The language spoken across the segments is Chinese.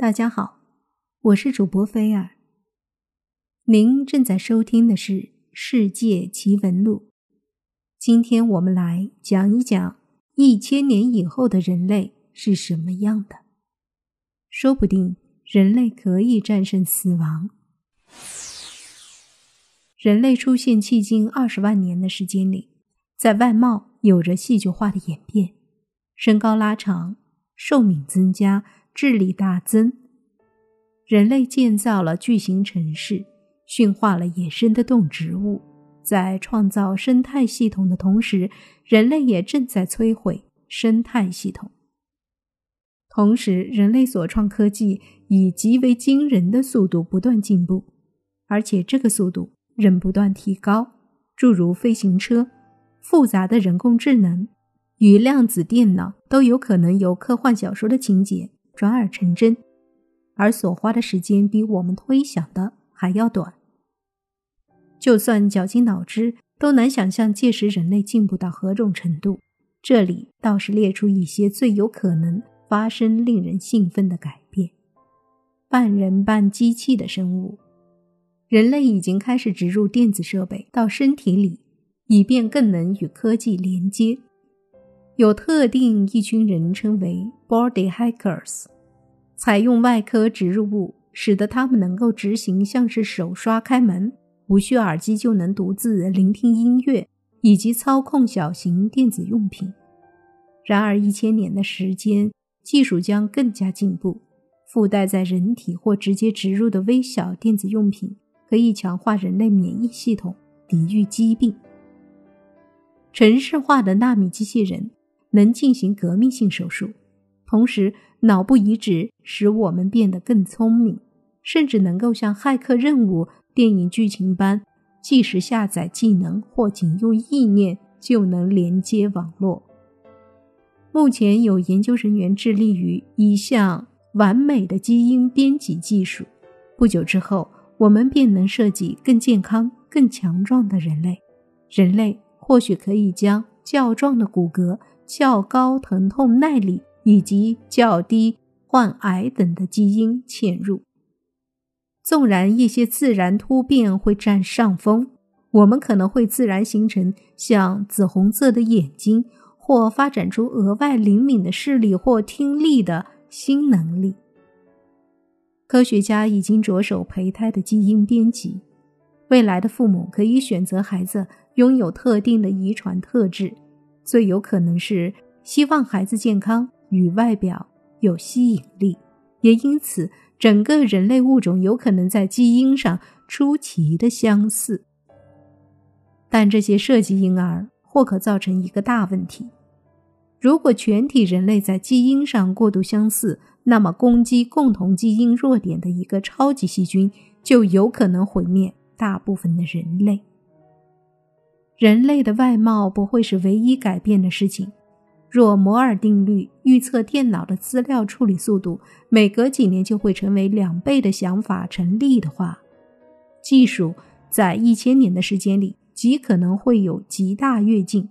大家好，我是主播菲尔。您正在收听的是《世界奇闻录》。今天我们来讲一讲一千年以后的人类是什么样的。说不定人类可以战胜死亡。人类出现迄今二十万年的时间里，在外貌有着戏剧化的演变，身高拉长，寿命增加。智力大增，人类建造了巨型城市，驯化了野生的动植物，在创造生态系统的同时，人类也正在摧毁生态系统。同时，人类所创科技以极为惊人的速度不断进步，而且这个速度仍不断提高。诸如飞行车、复杂的人工智能与量子电脑，都有可能有科幻小说的情节。转而成真，而所花的时间比我们推想的还要短。就算绞尽脑汁，都难想象届时人类进步到何种程度。这里倒是列出一些最有可能发生、令人兴奋的改变：半人半机器的生物，人类已经开始植入电子设备到身体里，以便更能与科技连接。有特定一群人称为 body hackers，采用外科植入物，使得他们能够执行像是手刷开门、无需耳机就能独自聆听音乐以及操控小型电子用品。然而，一千年的时间，技术将更加进步，附带在人体或直接植入的微小电子用品可以强化人类免疫系统，抵御疾病。城市化的纳米机器人。能进行革命性手术，同时脑部移植使我们变得更聪明，甚至能够像《骇客任务》电影剧情般，即时下载技能或仅用意念就能连接网络。目前有研究人员致力于一项完美的基因编辑技术，不久之后，我们便能设计更健康、更强壮的人类。人类或许可以将较壮的骨骼。较高疼痛耐力以及较低患癌等的基因嵌入。纵然一些自然突变会占上风，我们可能会自然形成像紫红色的眼睛，或发展出额外灵敏的视力或听力的新能力。科学家已经着手胚胎的基因编辑，未来的父母可以选择孩子拥有特定的遗传特质。最有可能是希望孩子健康与外表有吸引力，也因此整个人类物种有可能在基因上出奇的相似。但这些设计婴儿或可造成一个大问题：如果全体人类在基因上过度相似，那么攻击共同基因弱点的一个超级细菌就有可能毁灭大部分的人类。人类的外貌不会是唯一改变的事情。若摩尔定律预测电脑的资料处理速度每隔几年就会成为两倍的想法成立的话，技术在一千年的时间里极可能会有极大跃进。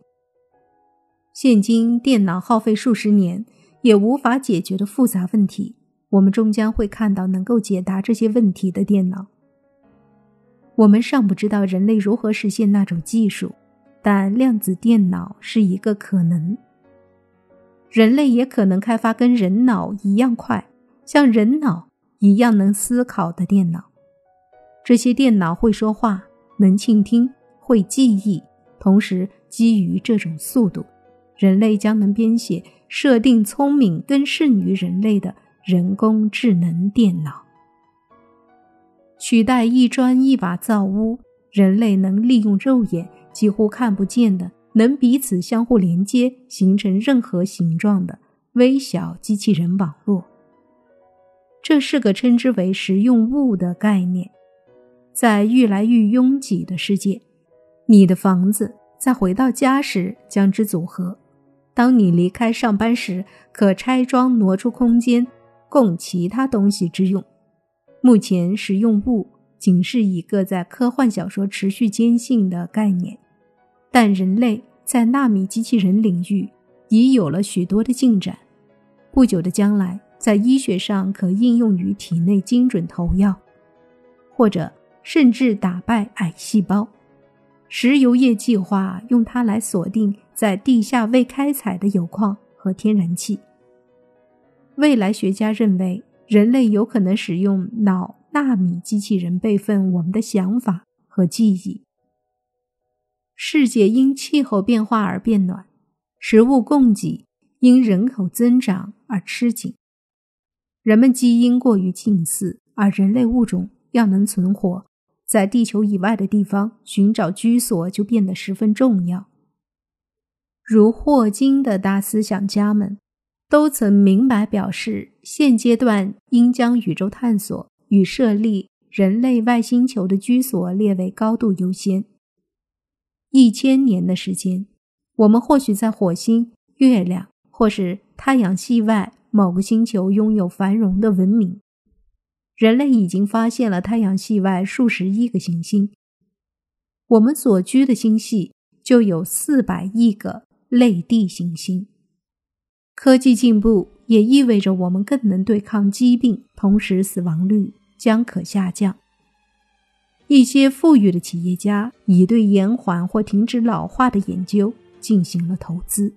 现今电脑耗费数十年也无法解决的复杂问题，我们终将会看到能够解答这些问题的电脑。我们尚不知道人类如何实现那种技术，但量子电脑是一个可能。人类也可能开发跟人脑一样快、像人脑一样能思考的电脑。这些电脑会说话、能倾听、会记忆，同时基于这种速度，人类将能编写设定聪明更胜于人类的人工智能电脑。取代一砖一瓦造屋，人类能利用肉眼几乎看不见的、能彼此相互连接、形成任何形状的微小机器人网络。这是个称之为实用物的概念。在愈来愈拥挤的世界，你的房子在回到家时将之组合；当你离开上班时，可拆装挪出空间，供其他东西之用。目前，实用物仅是一个在科幻小说持续坚信的概念，但人类在纳米机器人领域已有了许多的进展。不久的将来，在医学上可应用于体内精准投药，或者甚至打败癌细胞。石油业计划用它来锁定在地下未开采的油矿和天然气。未来学家认为，人类有可能使用脑纳米机器人备份我们的想法和记忆。世界因气候变化而变暖，食物供给因人口增长而吃紧。人们基因过于近似，而人类物种要能存活。在地球以外的地方寻找居所就变得十分重要。如霍金的大思想家们都曾明白表示，现阶段应将宇宙探索与设立人类外星球的居所列为高度优先。一千年的时间，我们或许在火星、月亮或是太阳系外某个星球拥有繁荣的文明。人类已经发现了太阳系外数十亿个行星，我们所居的星系就有四百亿个类地行星。科技进步也意味着我们更能对抗疾病，同时死亡率将可下降。一些富裕的企业家已对延缓或停止老化的研究进行了投资。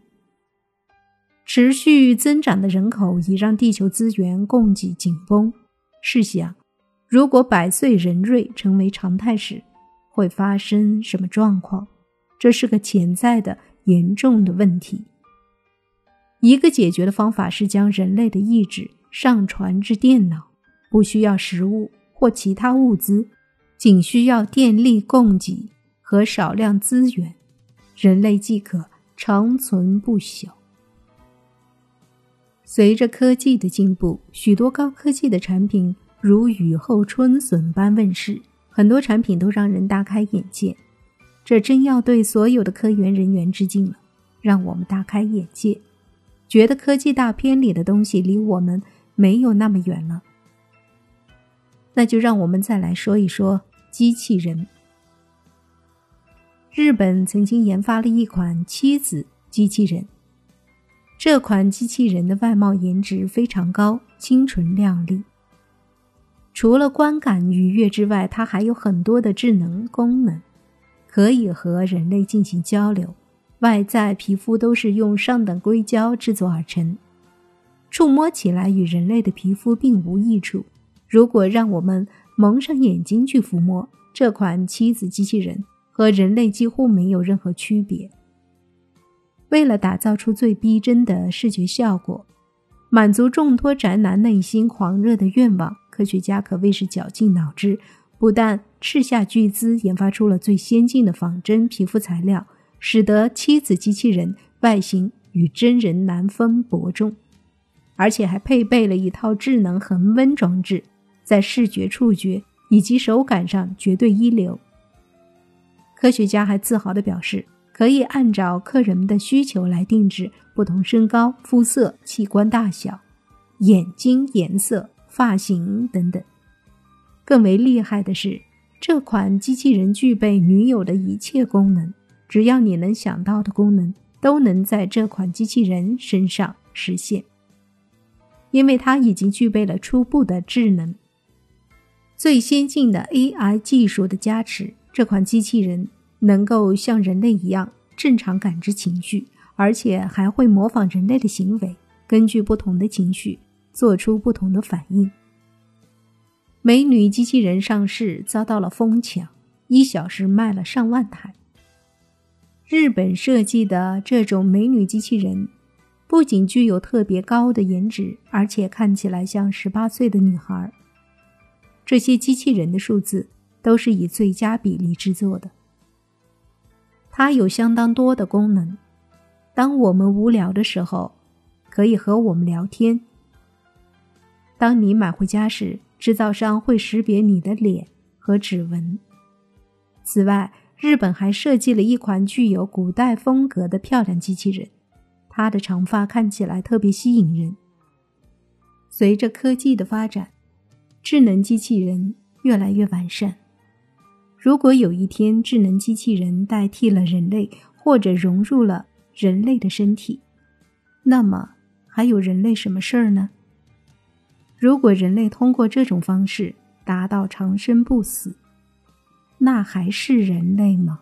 持续增长的人口已让地球资源供给紧绷。试想，如果百岁人瑞成为常态时，会发生什么状况？这是个潜在的严重的问题。一个解决的方法是将人类的意志上传至电脑，不需要食物或其他物资，仅需要电力供给和少量资源，人类即可长存不朽。随着科技的进步，许多高科技的产品如雨后春笋般问世，很多产品都让人大开眼界。这真要对所有的科研人员致敬了，让我们大开眼界，觉得科技大片里的东西离我们没有那么远了。那就让我们再来说一说机器人。日本曾经研发了一款妻子机器人。这款机器人的外貌颜值非常高，清纯靓丽。除了观感愉悦之外，它还有很多的智能功能，可以和人类进行交流。外在皮肤都是用上等硅胶制作而成，触摸起来与人类的皮肤并无异处。如果让我们蒙上眼睛去抚摸这款妻子机器人，和人类几乎没有任何区别。为了打造出最逼真的视觉效果，满足众多宅男内心狂热的愿望，科学家可谓是绞尽脑汁，不但斥下巨资研发出了最先进的仿真皮肤材料，使得妻子机器人外形与真人难分伯仲，而且还配备了一套智能恒温装置，在视觉、触觉以及手感上绝对一流。科学家还自豪地表示。可以按照客人们的需求来定制不同身高、肤色、器官大小、眼睛颜色、发型等等。更为厉害的是，这款机器人具备女友的一切功能，只要你能想到的功能，都能在这款机器人身上实现。因为它已经具备了初步的智能、最先进的 AI 技术的加持，这款机器人。能够像人类一样正常感知情绪，而且还会模仿人类的行为，根据不同的情绪做出不同的反应。美女机器人上市遭到了疯抢，一小时卖了上万台。日本设计的这种美女机器人，不仅具有特别高的颜值，而且看起来像十八岁的女孩。这些机器人的数字都是以最佳比例制作的。它有相当多的功能。当我们无聊的时候，可以和我们聊天。当你买回家时，制造商会识别你的脸和指纹。此外，日本还设计了一款具有古代风格的漂亮机器人，它的长发看起来特别吸引人。随着科技的发展，智能机器人越来越完善。如果有一天智能机器人代替了人类，或者融入了人类的身体，那么还有人类什么事儿呢？如果人类通过这种方式达到长生不死，那还是人类吗？